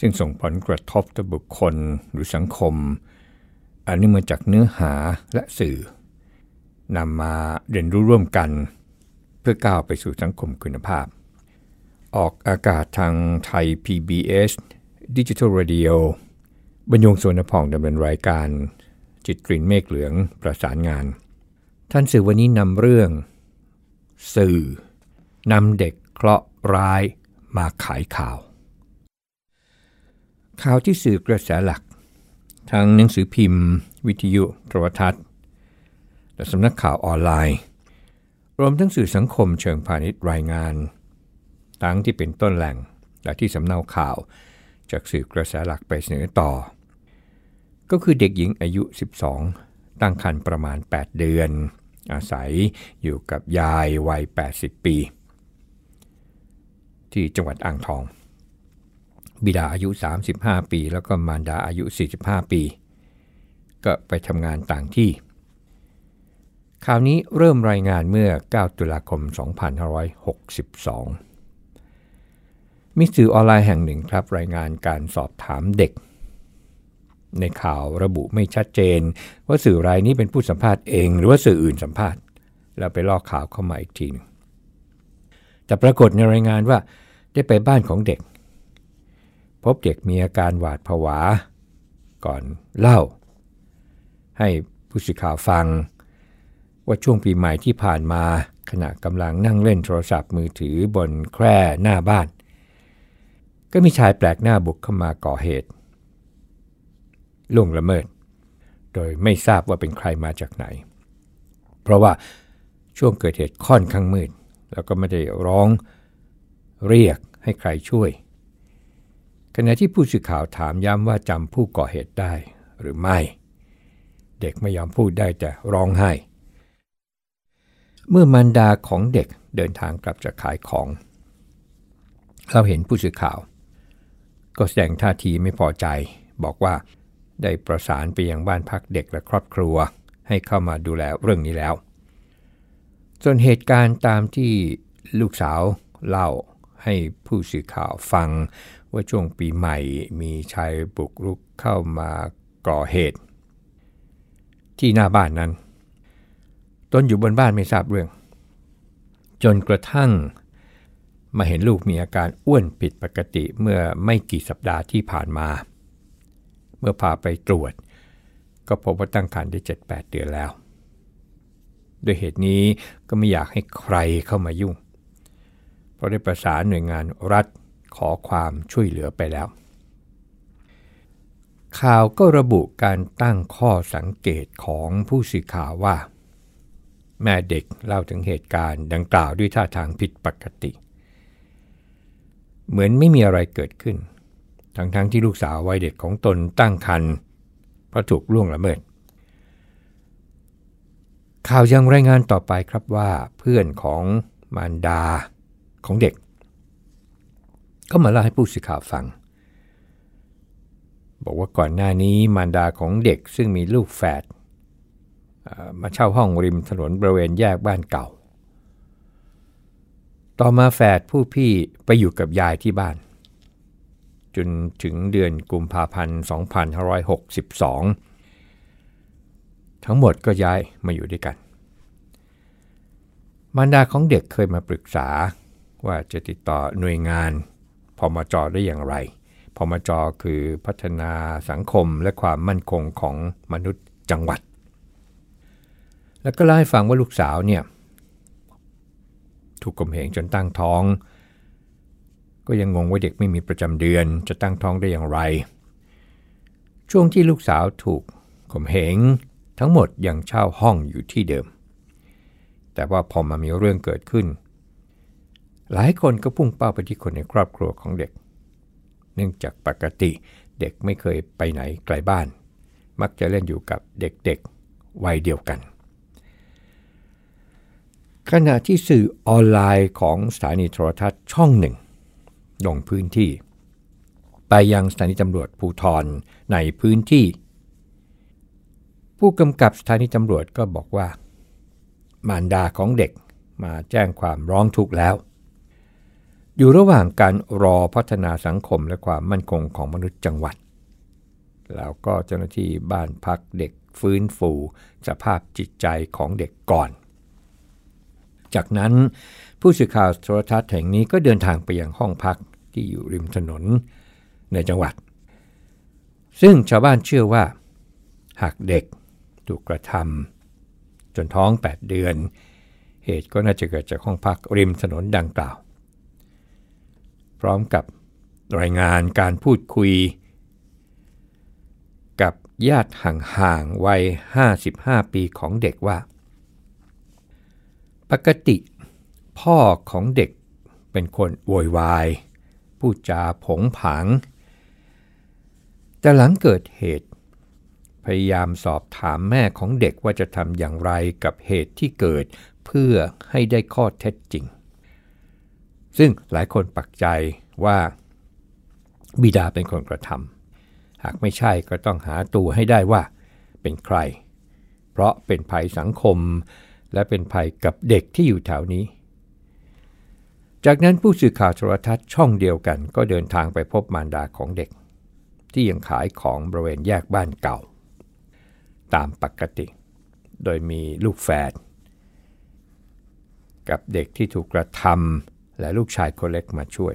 ซึ่งส่งผลกระทบต่อบุคคลหรือสังคม อันนี้มาจากเนื้อหาและสื่อนำมาเรียนรู้ร่วมกัน เพื่อก้าวไปสู่สังคมคุณภาพ ออกอากาศทางไทย PBS Digital Radio บรรยงสวนพองดำเนินรายการ จิตกรีนเมฆเหลืองประสานงาน ท่านสื่อวันนี้นำเรื่อง สื่อนำเด็กเคราะห์ร้ายมาขายข่าว ข่าวที่สื่อกระแสหลัก ทั้งหนังสือพิมพ์ วิทยุโทรทัศน์ และสำนักข่าวออนไลน์ รวมทั้งสื่อสังคมเชิงพาณิชย์รายงาน ทั้งที่เป็นต้นแหล่งและที่สำเนาข่าวจากสื่อกระแสหลักไปเสนอต่อ ก็คือเด็กหญิงอายุ 12 ตั้งครรภ์ประมาณ 8 เดือน อาศัยอยู่กับยายวัย 80 ปี ที่จังหวัดอ่างทอง บิดาอายุ 35 ปี แล้วก็มารดาอายุ 45 ปี ก็ไปทำงานต่างที่ ข่าวนี้เริ่มรายงานเมื่อ 9 ตุลาคม 2562 มีสื่อออนไลน์แห่งหนึ่งครับรายงานการสอบถามเด็ก ในข่าวระบุไม่ชัดเจน ว่าสื่อรายนี้เป็นผู้สัมภาษณ์เอง หรือว่าสื่ออื่นสัมภาษณ์ แล้วไปลอกข่าวเข้ามาอีกทีหนึงแต่ปรากฏในรายงานว่าได้ไปบ้านของเด็ก พบเด็กมีอาการหวาดผวา ก่อนเล่า ให้ผู้สื่อข่าวฟัง ว่าช่วงปีใหม่ที่ผ่านมาขณะกำลังนั่งเล่นโทรศัพท์มือถือบนแคร่หน้าบ้าน ก็มีชายแปลกหน้าบุกเข้ามาก่อเหตุล่วงละเมิด โดยไม่ทราบว่าเป็นใครมาจากไหน เพราะว่าช่วงเกิดเหตุค่อนข้างมืด แล้วก็ไม่ได้ร้องเรียกให้ใครช่วย ขณะที่ผู้สื่อข่าวถามย้ำว่าจำผู้ก่อเหตุได้หรือไม่ เด็กไม่ยอมพูดได้แต่ร้องไห้ เมื่อมารดาของเด็กเดินทางกลับจากขายของ เราเห็นผู้สื่อข่าว ก็แสดงท่าทีไม่พอใจ บอกว่าได้ประสานไปยังบ้านพักเด็กและครอบครัว ให้เข้ามาดูแลเรื่องนี้แล้วส่วนเหตุการณ์ตามที่ลูกสาวเล่าให้ผู้สื่อข่าวฟัง ว่าช่วงปีใหม่มีชายบุกรุกเข้ามาก่อเหตุ ที่หน้าบ้านนั้น ตนอยู่บนบ้านไม่ทราบเรื่อง จนกระทั่งมาเห็นลูกมีอาการอ้วนผิดปกติเมื่อไม่กี่สัปดาห์ที่ผ่านมา เมื่อพาไปตรวจ ก็พบว่าตั้งครรภ์ได้ 7-8 เดือนแล้ว ด้วยเหตุนี้ก็ไม่อยากให้ใครเข้ามายุ่ง เพราะได้ประสานหน่วยงานรัฐ ขอความช่วยเหลือไปแล้ว ข่าวก็ระบุการตั้งข้อสังเกตของผู้สื่อข่าวว่า แม่เด็กเล่าถึงเหตุการณ์ดังกล่าวด้วยท่าทางผิดปกติ เหมือนไม่มีอะไรเกิดขึ้น ทั้งๆทที่ลูกสาววัยเด็กของตนตั้งครรภ์เพราะถูกล่วงละเมิดข่าวยังรายงานต่อไปครับว่าเพื่อนของมารดาของเด็ก ก็มาเล่าให้ผู้สื่อข่าวฟัง บอกว่าก่อนหน้านี้มารดาของเด็กซึ่งมีลูกแฝดมาเช่าห้องริมถนนบริเวณแยกบ้านเก่า ต่อมาแฝดผู้พี่ไปอยู่กับยายที่บ้าน จนถึงเดือนกุมภาพันธ์ 2562 ทั้งหมดก็ย้ายมาอยู่ด้วยกัน มารดาของเด็กเคยมาปรึกษาว่าจะติดต่อหน่วยงาน พมจได้อย่างไรพมจคือพัฒนาสังคมและความมั่นคงของมนุษย์จังหวัด แล้วก็เล่าให้ฟังว่าลูกสาวเนี่ยถูกกลมเหงจนตั้งท้อง ก็ยังงงว่าเด็กไม่มีประจำเดือนจะตั้งท้องได้อย่างไร ช่วงที่ลูกสาวถูกข่มเหงทั้งหมดยังเช่าห้องอยู่ที่เดิม แต่ว่าพอมามีเรื่องเกิดขึ้น หลายคนก็พุ่งเป้าไปที่คนในครอบครัวของเด็ก เนื่องจากปกติเด็กไม่เคยไปไหนไกลบ้าน มักจะเล่นอยู่กับเด็กๆวัยเดียวกัน ขณะที่สื่อออนไลน์ของสถานีโทรทัศน์ช่องหนึ่งลงพื้นที่ ไปยังสถานีตำรวจภูทรในพื้นที่ ผู้กำกับสถานีตำรวจก็บอกว่า มารดาของเด็กมาแจ้งความร้องทุกข์แล้ว อยู่ระหว่างการรอพัฒนาสังคมและความมั่นคงของมนุษย์จังหวัด แล้วก็เจ้าหน้าที่บ้านพักเด็กฟื้นฟูสภาพจิตใจของเด็กก่อน จากนั้นผู้สื่อข่าวโทรทัศน์แห่งนี้ก็เดินทางไปยังห้องพักที่อยู่ริมถนนในจังหวัด ซึ่งชาวบ้านเชื่อว่า หากเด็กถูกกระทำจนท้อง 8 เดือน เหตุก็น่าจะเกิดจากห้องพักริมถนนดังกล่าว พร้อมกับรายงานการพูดคุย กับญาติห่างๆวัย 55 ปีของเด็กว่า ปกติพ่อของเด็กเป็นคนโวยวายพูดจาผงผาง แต่หลังเกิดเหตุ พยายามสอบถามแม่ของเด็กว่าจะทำอย่างไรกับเหตุที่เกิดเพื่อให้ได้ข้อเท็จจริง ซึ่งหลายคนปักใจว่าบิดาเป็นคนกระทำ หากไม่ใช่ก็ต้องหาตัวให้ได้ว่าเป็นใคร เพราะเป็นภัยสังคม และเป็นภัยกับเด็กที่อยู่แถวนี้ จากนั้นผู้สื่อข่าวโทรทัศน์ช่องเดียวกัน ก็เดินทางไปพบมารดาของเด็ก ที่ยังขายของบริเวณแยกบ้านเก่า ตามปกติ โดยมีลูกแฝดกับเด็กที่ถูกกระทำ และลูกชายคนเล็กมาช่วย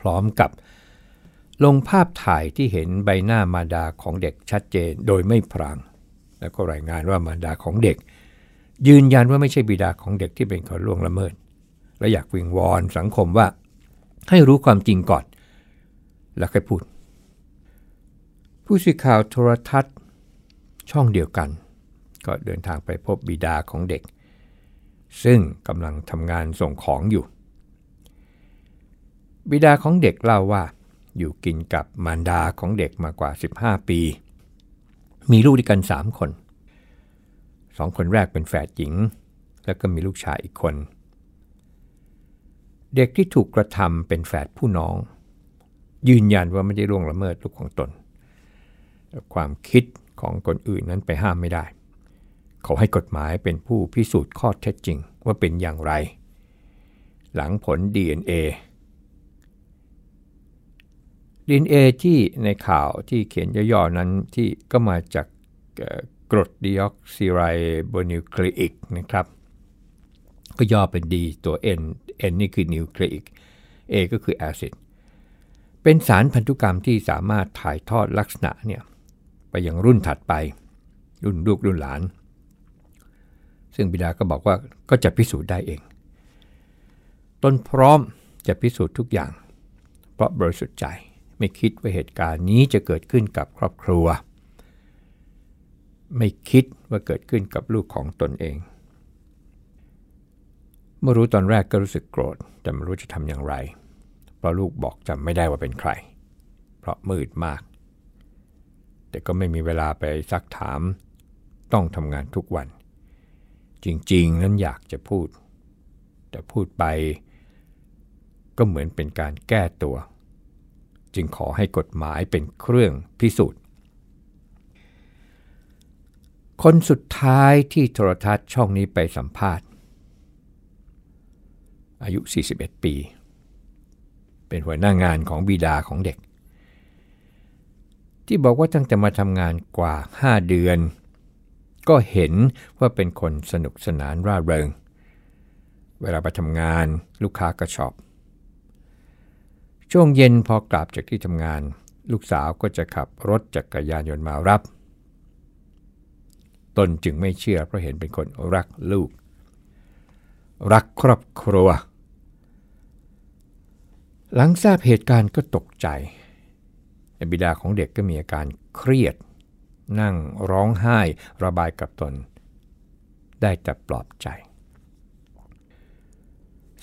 พร้อมกับลงภาพถ่ายที่เห็นใบหน้ามารดาของเด็กชัดเจนโดยไม่พราง แล้วก็รายงานว่ามารดาของเด็ก ยืนยันว่าไม่ใช่บิดาของเด็กที่เป็นคนล่วงละเมิด และอยากวิงวอนสังคมว่า ให้รู้ความจริงก่อน แล้วค่อยพูด ผู้สื่อข่าวโทรทัศน์ช่องเดียวกัน ก็เดินทางไปพบบิดาของเด็ก ซึ่งกำลังทำงานส่งของอยู่ บิดาของเด็กเล่าว่า อยู่กินกับมารดาของเด็กมากว่า 15 ปี มีลูกด้วยกัน3คนสองคนแรกเป็นแฝดหญิง แล้วก็มีลูกชายอีกคน เด็กที่ถูกกระทำเป็นแฝดผู้น้อง ยืนยันว่าไม่ได้ล่วงละเมิดลูกของตน ความคิดของคนอื่นนั้นไปห้ามไม่ได้ ขาให้กฎหมายเป็นผู้พิสูจน์ข้อเท็จจริงว่าเป็นอย่างไร หลังผล DNA DNA ที่ในข่าวที่เขียนย่อๆนั้นที่ก็มาจากกรดดีออกซิไรโบนิวคลีอิกนะครับ ก็ย่อเป็น D ตัว N N นี่คือนิวคลีอิก A ก็คือแอซิดเป็นสารพันธุกรรมที่สามารถถ่ายทอดลักษณะเนี่ยไปยังรุ่นถัดไป รุ่นลูกรุ่นหลาน ซึ่งบิดาก็บอกว่าก็จะพิสูจน์ได้เอง ตนพร้อมจะพิสูจน์ทุกอย่าง เพราะบริสุทธิ์ใจไม่คิดว่าเหตุการณ์นี้จะเกิดขึ้นกับครอบครัว ไม่คิดว่าเกิดขึ้นกับลูกของตนเอง เมื่อรู้ตอนแรกก็รู้สึกโกรธ แต่ไม่รู้จะทำอย่างไร เพราะลูกบอกจำไม่ได้ว่าเป็นใคร เพราะมืดมาก แต่ก็ไม่มีเวลาไปซักถาม ต้องทำงานทุกวัน จริงๆ นั้นอยากจะพูด แต่พูดไปก็เหมือนเป็นการแก้ตัว จึงขอให้กฎหมายเป็นเครื่องพิสูจน์ คนสุดท้ายที่โทรทัศน์ช่องนี้ไปสัมภาษณ์ อายุ 41 ปี เป็นหัวหน้างานของบิดาของเด็ก ที่บอกว่าตั้งแต่มาทำงานกว่า 5 เดือน ก็เห็นว่าเป็นคนสนุกสนานร่าเริง เวลาไปทำงานลูกค้าก็ชอบ ช่วงเย็นพอกลับจากที่ทำงาน ลูกสาวก็จะขับรถจักรยานยนต์มารับ ตนจึงไม่เชื่อเพราะเห็นเป็นคนรักลูก รักครอบครัว หลังทราบเหตุการณ์ก็ตกใจบิดาของเด็กก็มีอาการเครียด นั่งร้องไห้ระบายกับตน ได้แต่ปลอบใจ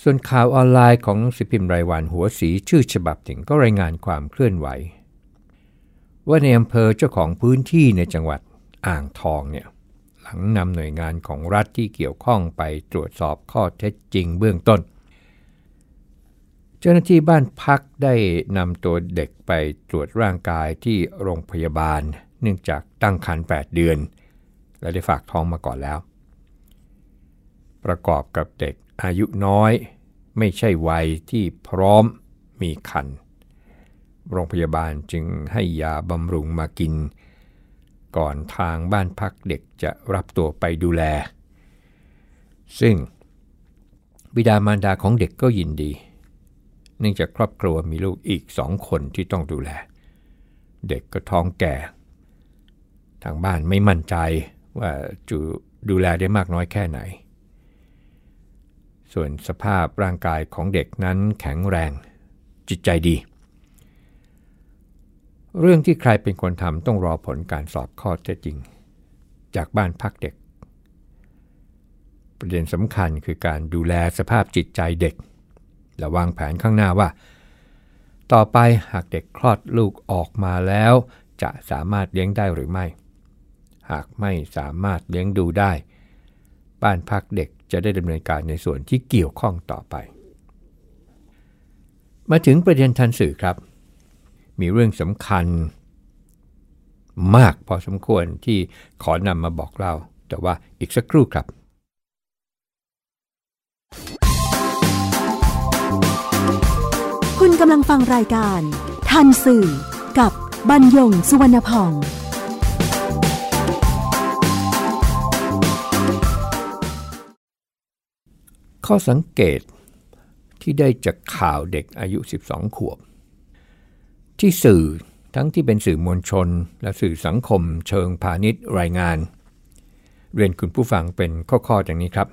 ส่วนข่าวออนไลน์ของหนังสือพิมพ์รายวันหัวสีชื่อฉบับถึงก็รายงานความเคลื่อนไหว ว่าในอำเภอเจ้าของพื้นที่ในจังหวัดอ่างทองเนี่ยหลังนำหน่วยงานของรัฐที่เกี่ยวข้องไปตรวจสอบข้อเท็จจริงเบื้องต้น เจ้าหน้าที่บ้านพักได้นำตัวเด็กไปตรวจร่างกายที่โรงพยาบาล เนื่องจากตั้งครรภ์8เดือน และได้ฝากท้องมาก่อนแล้ว ประกอบกับเด็กอายุน้อย ไม่ใช่วัยที่พร้อมมีคัน โรงพยาบาลจึงให้ยาบำรุงมากิน ก่อนทางบ้านพักเด็กจะรับตัวไปดูแล ซึ่งบิดามารดาของเด็กก็ยินดี เนื่องจากครอบครัวมีลูกอีกสองคนที่ต้องดูแล เด็กก็ท้องแก่ ทางบ้านไม่มั่นใจว่าจะดูแลได้มากน้อยแค่ไหน ส่วนสภาพร่างกายของเด็กนั้นแข็งแรงจิตใจดี เรื่องที่ใครเป็นคนทำต้องรอผลการสอบข้อเท็จจริง จากบ้านพักเด็ก ประเด็นสำคัญคือการดูแลสภาพจิตใจเด็ก และวางแผนข้างหน้าว่า ต่อไปหากเด็กคลอดลูกออกมาแล้ว จะสามารถเลี้ยงได้หรือไม่ หากไม่สามารถเลี้ยงดูได้ บ้านพักเด็กจะได้ดำเนินการในส่วนที่เกี่ยวข้องต่อไป มาถึงประเด็นทันสื่อครับ มีเรื่องสำคัญมากพอสมควรที่ขอนำมาบอกเล่า แต่ว่าอีกสักครู่ครับคุณกำลังฟังรายการ ทันสื่อ กับบรรยงสุวรรณพอง ข้อสังเกตที่ได้จากข่าวเด็กอายุ 12 ขวบ ที่สื่อทั้งที่เป็นสื่อมวลชน และสื่อสังคมเชิงพาณิชย์รายงาน เรียนคุณผู้ฟังเป็นข้อๆอย่างนี้ครับ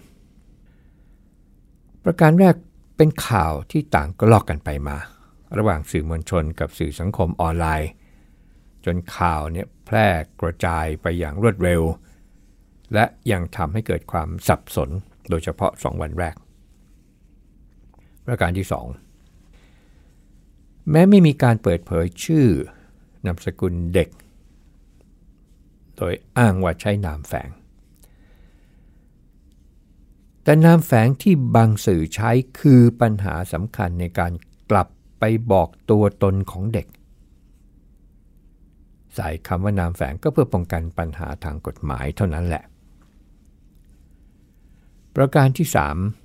ประการแรกเป็นข่าวที่ต่างก็ลอกกันไปมา ระหว่างสื่อมวลชนกับสื่อสังคมออนไลน์ จนข่าวเนี่ยแพร่กระจายไปอย่างรวดเร็ว และยังทำให้เกิดความสับสนโดยเฉพาะ 2 วันแรก ประการที่ 2 แม้ไม่มีการเปิดเผยชื่อนามสกุลเด็ก โดยอ้างว่าใช้นามแฝง แต่นามแฝงที่บางสื่อใช้คือปัญหาสำคัญในการกลับไปบอกตัวตนของเด็ก ใส่คำว่านามแฝงก็เพื่อป้องกันปัญหาทางกฎหมายเท่านั้นแหละ ประการที่ 3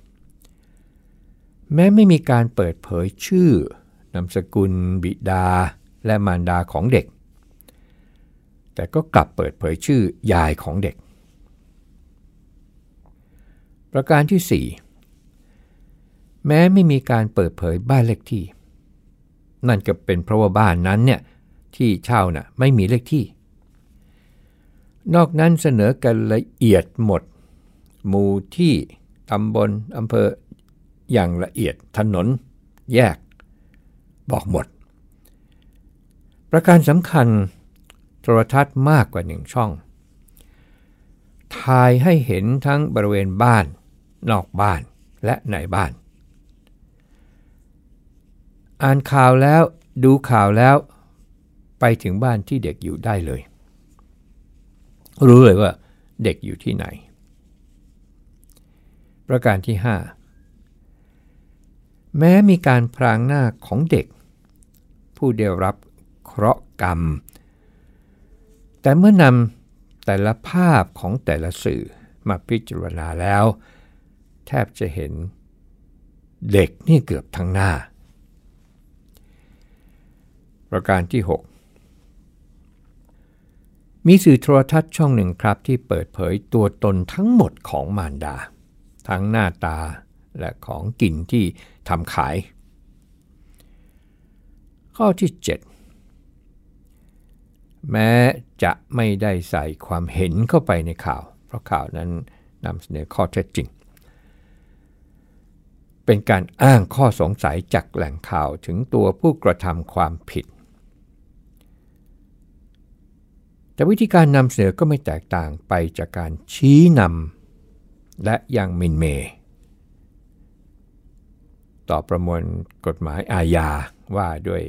แม้ไม่มีการเปิดเผยชื่อนามสกุล บิดา และมารดาของเด็ก แต่ก็กลับเปิดเผยชื่อยายของเด็ก ประการที่ 4 แม้ไม่มีการเปิดเผยบ้านเลขที่ นั่นก็เป็นเพราะว่าบ้านนั้นเนี่ยที่เช่าน่ะไม่มีเลขที่ นอกนั้นเสนอกันละเอียดหมด หมู่ที่ตำบลอำเภอ อย่างละเอียดถนน แยก บอกหมด ประการสำคัญโทรทัศน์มากกว่าหนึ่งช่องถ่ายให้เห็นทั้งบริเวณบ้าน นอกบ้านและในบ้าน อ่านข่าวแล้วดูข่าวแล้ว ไปถึงบ้านที่เด็กอยู่ได้เลย รู้เลยว่าเด็กอยู่ที่ไหน ประการที่ 5 แม้มีการพรางหน้าของเด็ก ผู้ได้รับเคราะห์กรรม แต่เมื่อนำแต่ละภาพของแต่ละสื่อมาพิจารณาแล้ว แทบจะเห็นเด็กนี่เกือบทั้งหน้า ประการที่ 6 มีสื่อโทรทัศน์ช่องหนึ่งครับที่เปิดเผยตัวตนทั้งหมดของมารดา ทั้งหน้าตาและของกินที่ ทำขาย ข้อที่ 7 แม้จะไม่ได้ใส่ความเห็นเข้าไปในข่าว เพราะข่าวนั้นนำเสนอข้อเท็จจริง เป็นการอ้างข้อสงสัยจากแหล่งข่าวถึงตัวผู้กระทำความผิด แต่วิธีการนำเสนอก็ไม่แตกต่างไปจากการชี้นำและยังมินเมย์ ต่อประมวลกฎหมายอาญาว่าด้วย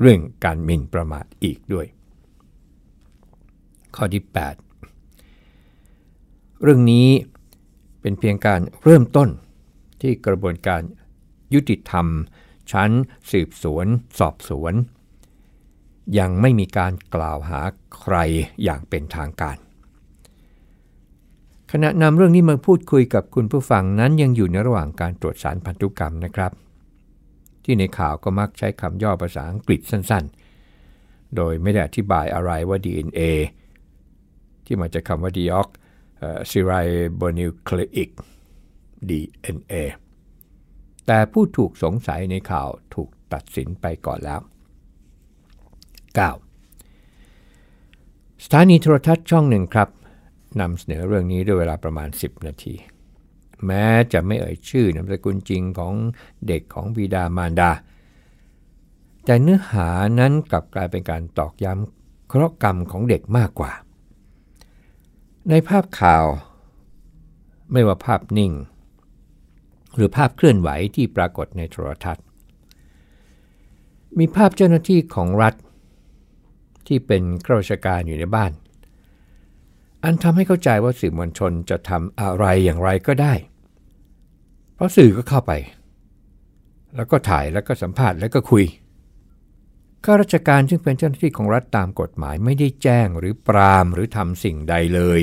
เรื่องการหมิ่นประมาทอีกด้วย ข้อที่ 8 เรื่องนี้เป็นเพียงการเริ่มต้นที่กระบวนการยุติธรรม ชั้นสืบสวน สอบสวน ยังไม่มีการกล่าวหาใครอย่างเป็นทางการ ขณะนำเรื่องนี้มาพูดคุยกับคุณผู้ฟังนั้นยังอยู่ในระหว่างการตรวจสารพันธุกรรมนะครับ ที่ในข่าวก็มักใช้คำย่อภาษาอังกฤษสั้นๆ โดยไม่ได้อธิบายอะไรว่า DNA ที่มาจากคำว่า deox ribonucleic DNA แต่ผู้ถูกสงสัยในข่าวถูกตัดสินไปก่อนแล้ว 9. สถานีโทรทัศน์ช่องหนึ่งครับ นำเสนอเรื่องนี้ด้วยเวลาประมาณ 10 นาที แม้จะไม่เอ่ยชื่อนามสกุลจริงของเด็กของบิดามารดา แต่เนื้อหานั้นกลับกลายเป็นการตอกย้ำเคราะห์กรรมของเด็กมากกว่า ในภาพข่าว ไม่ว่าภาพนิ่ง หรือภาพเคลื่อนไหวที่ปรากฏในโทรทัศน์ มีภาพเจ้าหน้าที่ของรัฐที่เป็นข้าราชการอยู่ในบ้าน อันทำให้เข้าใจว่าสื่อมวลชนจะทำอะไรอย่างไรก็ได้ เพราะสื่อก็เข้าไป แล้วก็ถ่ายแล้วก็สัมภาษณ์แล้วก็คุยข้าราชการซึ่งเป็นเจ้าหน้าที่ของรัฐตามกฎหมายไม่ได้แจ้งหรือปรามหรือทำสิ่งใดเลย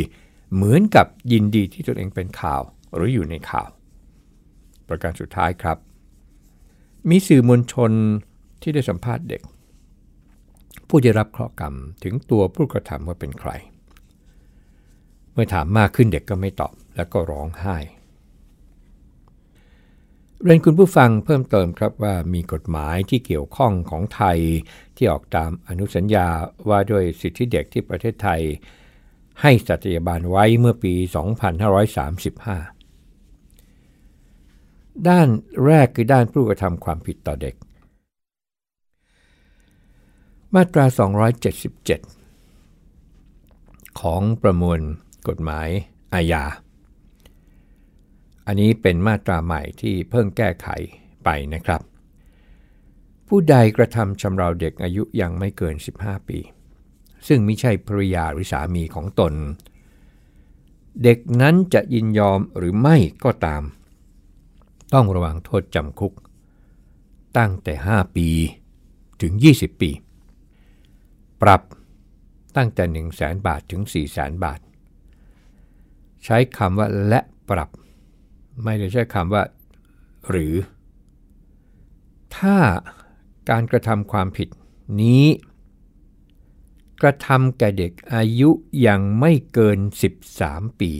เหมือนกับยินดีที่ตนเองเป็นข่าวหรืออยู่ในข่าว ประการสุดท้ายครับ มีสื่อมวลชนที่ได้สัมภาษณ์เด็ก ผู้ได้รับเคราะห์กรรมถึงตัวผู้กระทำว่าเป็นใคร เมื่อถามมากขึ้นเด็กก็ไม่ตอบแล้วก็ร้องไห้ เรียนคุณผู้ฟังเพิ่มเติมครับว่ามีกฎหมายที่เกี่ยวข้องของไทยที่ออกตามอนุสัญญาว่าด้วยสิทธิเด็กที่ประเทศไทย ให้สัตยาบาลไว้เมื่อปี 2535 ด้านแรกคือด้านผู้กระทำความผิดต่อเด็ก มาตรา 277 ของประมวล กฎหมายอาญา อันนี้เป็นมาตราใหม่ที่เพิ่งแก้ไขไปนะครับ ผู้ใดกระทำชำเราเด็กอายุยังไม่เกิน 15 ปี ซึ่งไม่ใช่ภริยาหรือสามีของตน เด็กนั้นจะยินยอมหรือไม่ก็ตาม ต้องระวังโทษจำคุก ตั้งแต่ 5 ปีถึง 20 ปี ปรับตั้งแต่ 1 0 0 0 0แบาทถึง 4 0 0 0 0 0 บาท ใช้คำว่าและปรับ ไม่ได้ใช้คำว่า หรือ ถ้าการกระทำความผิดนี้ กระทำแก่เด็กอายุยังไม่เกิน 13 ปี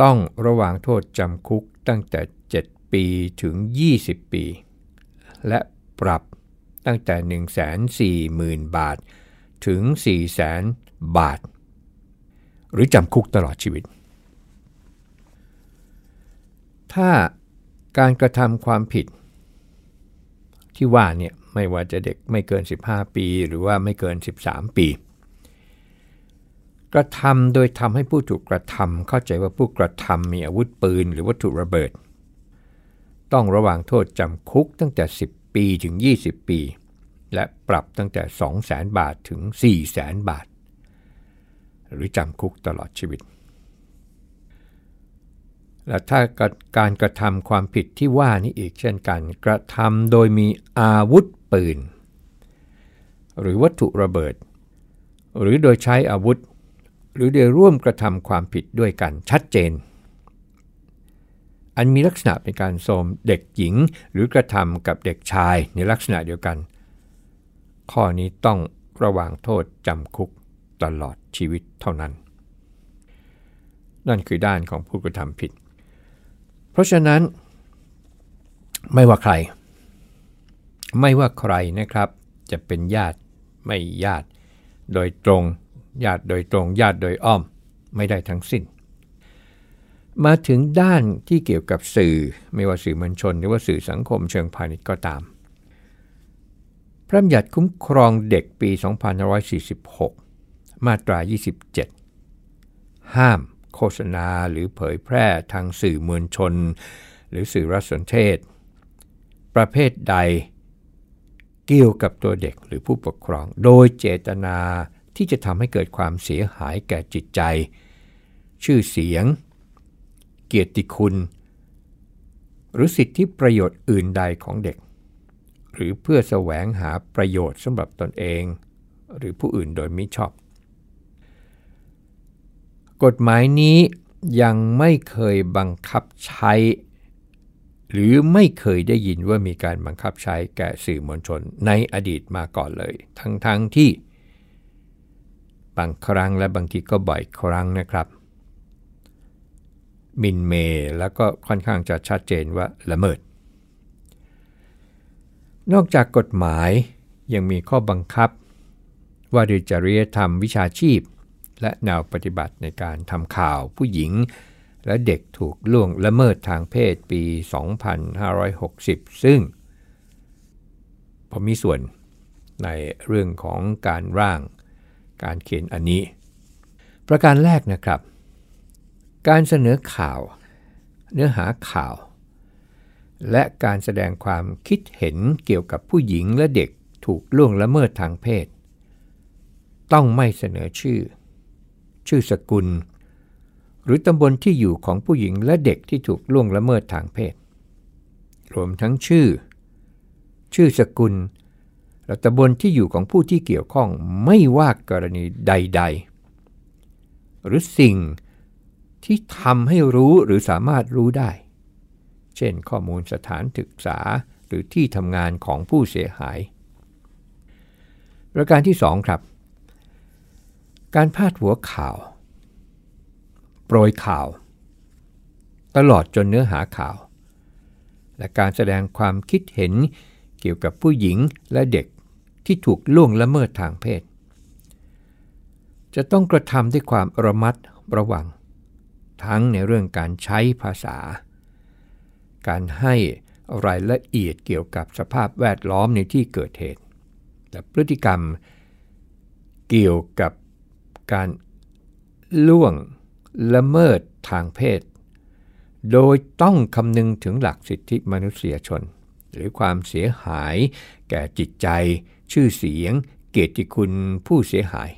ต้องระวางโทษจำคุกตั้งแต่ 7 ปีถึง 20 ปี และปรับตั้งแต่ 140,000 บาท ถึง 400,000บาท หรือจำคุกตลอดชีวิต ถ้าการกระทำความผิด ที่ว่าเนี่ยไม่ว่าจะเด็กไม่เกิน 15 ปี หรือว่าไม่เกิน 13 ปี กระทำโดยทำให้ผู้ถูกกระทำเข้าใจว่าผู้กระทำมีอาวุธปืน หรือวัตถุระเบิด ต้องระวางโทษจำคุกตั้งแต่ 10 ปีถึง 20 ปี และปรับตั้งแต่ 200,000 บาทถึง 400,000 บาท หรือจำคุกตลอดชีวิต และถ้าการกระทำความผิดที่ว่านี้อีกเช่นกัน กระทำโดยมีอาวุธปืน หรือวัตถุระเบิด หรือโดยใช้อาวุธ หรือโดยร่วมกระทำความผิดด้วยกันชัดเจน อันมีลักษณะเป็นการโทมเด็กหญิงหรือกระทำกับเด็กชายในลักษณะเดียวกัน ข้อนี้ต้องระวางโทษจำคุก ตลอดชีวิตเท่านั้น นั่นคือด้านของผู้กระทำผิด เพราะฉะนั้น ไม่ว่าใคร ไม่ว่าใครนะครับ จะเป็นญาติไม่ญาติ โดยตรง ญาติโดยตรง ญาติโดยอ้อม ไม่ได้ทั้งสิ้น มาถึงด้านที่เกี่ยวกับสื่อ ไม่ว่าสื่อมวลชน หรือว่าสื่อสังคมเชิงพาณิชย์ก็ตามพระบัญญัติคุ้มครองเด็กปี 2546 มาตรา 27 ห้ามโฆษณาหรือเผยแพร่ทางสื่อมวลชน หรือสื่อรัสนเทศ ประเภทใดเกี่ยวกับตัวเด็กหรือผู้ปกครอง โดยเจตนาที่จะทำให้เกิดความเสียหายแก่จิตใจ ชื่อเสียง เกียรติคุณ หรือสิทธิประโยชน์อื่นใดของเด็ก หรือเพื่อแสวงหาประโยชน์สำหรับตนเอง หรือผู้อื่นโดยมิชอบ กฎหมายนี้ยังไม่เคยบังคับใช้ หรือไม่เคยได้ยินว่ามีการบังคับใช้แก่สื่อมวลชนในอดีตมาก่อนเลย ทั้งๆทที่ บางครั้งและบางทีก็บ่อยครั้งนะครับมินเมแล้วก็ค่อนข้างจะชัดเจนว่าละเมิด นอกจากกฎหมายยังมีข้อบังคับ ว่าด้วยจริยธรรมวิชาชีพ และแนวปฏิบัติในการทำข่าวผู้หญิง และเด็กถูกล่วงละเมิดทางเพศปี 2560 ซึ่งผมมีส่วนในเรื่องของการร่างการเขียนอันนี้ ประการแรกนะครับ การเสนอข่าว เนื้อหาข่าว และการแสดงความคิดเห็นเกี่ยวกับผู้หญิงและเด็กถูกล่วงละเมิดทางเพศ ต้องไม่เสนอชื่อ ชื่อสกุล หรือตำบลที่อยู่ของผู้หญิงและเด็กที่ถูกล่วงละเมิดทางเพศ รวมทั้งชื่อ ชื่อสกุล และตำบลที่อยู่ของผู้ที่เกี่ยวข้องไม่ว่ากรณีใด ๆ หรือสิ่งที่ทำให้รู้หรือสามารถรู้ได้ เช่นข้อมูลสถานศึกษาหรือที่ทำงานของผู้เสียหาย ประการที่ 2 ครับ การพาดหัวข่าว โปรยข่าว ตลอดจนเนื้อหาข่าว และการแสดงความคิดเห็นเกี่ยวกับผู้หญิงและเด็กที่ถูกล่วงละเมิดทางเพศ จะต้องกระทำด้วยความระมัดระวัง ทั้งในเรื่องการใช้ภาษา การให้รายละเอียดเกี่ยวกับสภาพแวดล้อมในที่เกิดเหตุ และพฤติกรรมเกี่ยวกับ การล่วงละเมิดทางเพศ โดยต้องคำนึงถึงหลักสิทธิมนุษยชน หรือความเสียหายแก่จิตใจ ชื่อเสียง เกียรติคุณผู้เสียหาย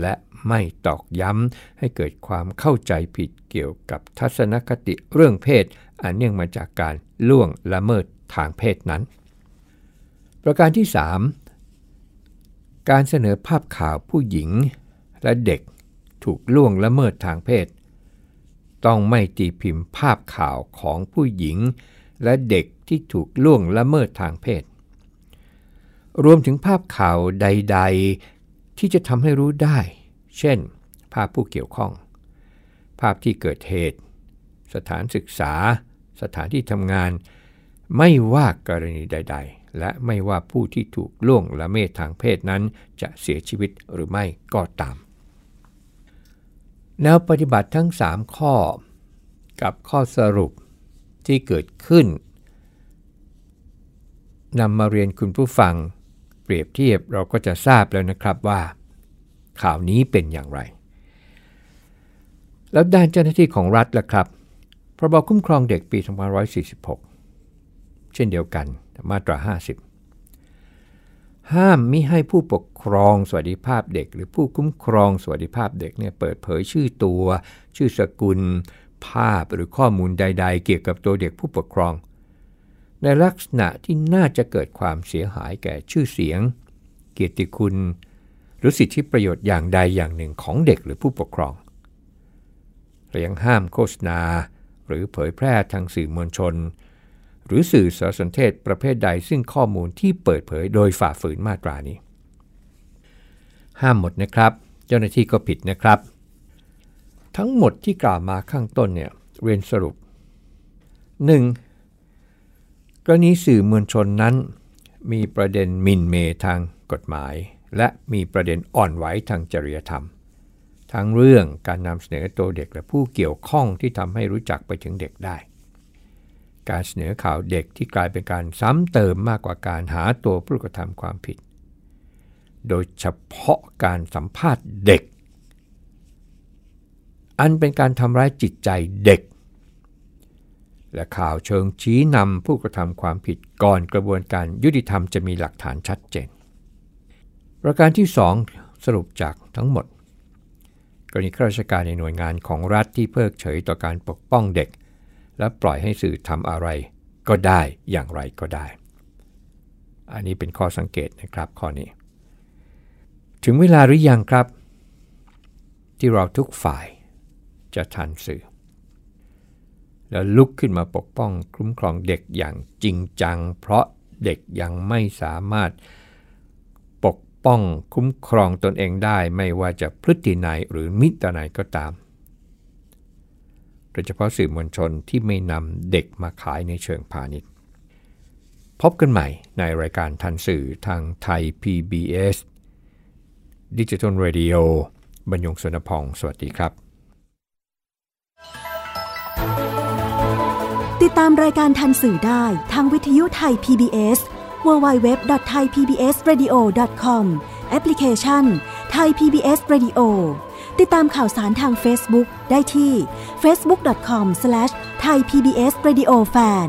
และไม่ตอกย้ำให้เกิดความเข้าใจผิดเกี่ยวกับทัศนคติเรื่องเพศ อันเนื่องมาจากการล่วงละเมิดทางเพศนั้น ประการที่ 3 การเสนอภาพข่าวผู้หญิงและเด็กถูกล่วงละเมิดทางเพศ ต้องไม่ตีพิมพ์ภาพข่าวของผู้หญิง และเด็กที่ถูกล่วงละเมิดทางเพศ รวมถึงภาพข่าวใด ๆ ที่จะทำให้รู้ได้ เช่น ภาพผู้เกี่ยวข้อง ภาพที่เกิดเหตุ สถานศึกษา สถานที่ทำงาน ไม่ว่ากรณีใด ๆ และไม่ว่าผู้ที่ถูกล่วงละเมิดทางเพศนั้น จะเสียชีวิตหรือไม่ก็ตาม แนวปฏิบัติทั้ง 3 ข้อ กับข้อสรุปที่เกิดขึ้นนำมาเรียนคุณผู้ฟัง เปรียบเทียบเราก็จะทราบแล้วนะครับว่า ข่าวนี้เป็นอย่างไร แล้วด้านเจ้าหน้าที่ของรัฐล่ะครับพรบคุ้มครองเด็กปี 2546 เช่นเดียวกัน มาตรา 50 ห้ามมิให้ผู้ปกครองสวัสดิภาพเด็ก หรือผู้คุ้มครองสวัสดิภาพเด็กเนี่ยเปิดเผยชื่อตัว ชื่อสกุล ภาพหรือข้อมูลใด ๆ เกี่ยวกับตัวเด็กผู้ปกครอง ในลักษณะที่น่าจะเกิดความเสียหายแก่ชื่อเสียง เกียรติคุณ หรือสิทธิประโยชน์อย่างใดอย่างหนึ่งของเด็กหรือผู้ปกครองและยังห้ามโฆษณา หรือเผยแพร่ทางสื่อมวลชน หรือสื่อสารสนเทศประเภทใดซึ่งข้อมูลที่เปิดเผยโดยฝ่าฝืนมาตรานี้ ห้ามหมดนะครับ เจ้าหน้าที่ก็ผิดนะครับ ทั้งหมดที่กล่าวมาข้างต้นเนี่ยเรียนสรุป 1. กรณีสื่อมวลชนนั้น มีประเด็นมินเมทางกฎหมาย และมีประเด็นอ่อนไหวทางจริยธรรม ทั้งเรื่องการนำเสนอตัวเด็กและผู้เกี่ยวข้องที่ทำให้รู้จักไปถึงเด็กได้ การเสนอข่าวเด็กที่กลายเป็นการซ้ำเติมมากกว่าการหาตัวผู้กระทำความผิด โดยเฉพาะการสัมภาษณ์เด็ก อันเป็นการทำร้ายจิตใจเด็ก และข่าวเชิงชี้นำผู้กระทำความผิดก่อนกระบวนการยุติธรรมจะมีหลักฐานชัดเจน ประการที่ 2 สรุปจากทั้งหมด กรณีข้าราชการในหน่วยงานของรัฐที่เพิกเฉยต่อการปกป้องเด็ก และปล่อยให้สื่อทำอะไรก็ได้อย่างไรก็ได้ อันนี้เป็นข้อสังเกตนะครับข้อนี้ ถึงเวลาหรือยังครับ ที่เราทุกฝ่ายจะทันสื่อ แล้วลุกขึ้นมาปกป้องคุ้มครองเด็กอย่างจริงจัง เพราะเด็กยังไม่สามารถปกป้องคุ้มครองตนเองได้ ไม่ว่าจะพฤติไหนหรือมิตรไหนก็ตาม โดยเฉพาะสื่อมวลชนที่ไม่นำเด็กมาขายในเชิงพาณิชย์ พบกันใหม่ในรายการทันสื่อทางไทย PBS ดิจิทัล Radio บรรยงสนพอง สวัสดีครับ ติดตามรายการทันสื่อได้ทางวิทยุไทย PBS www.thaipbsradio.com แอปพลิเคชัน Thai PBS Radio ติดตามข่าวสารทาง Facebook ได้ที่ facebook.com/thaipbsradiofan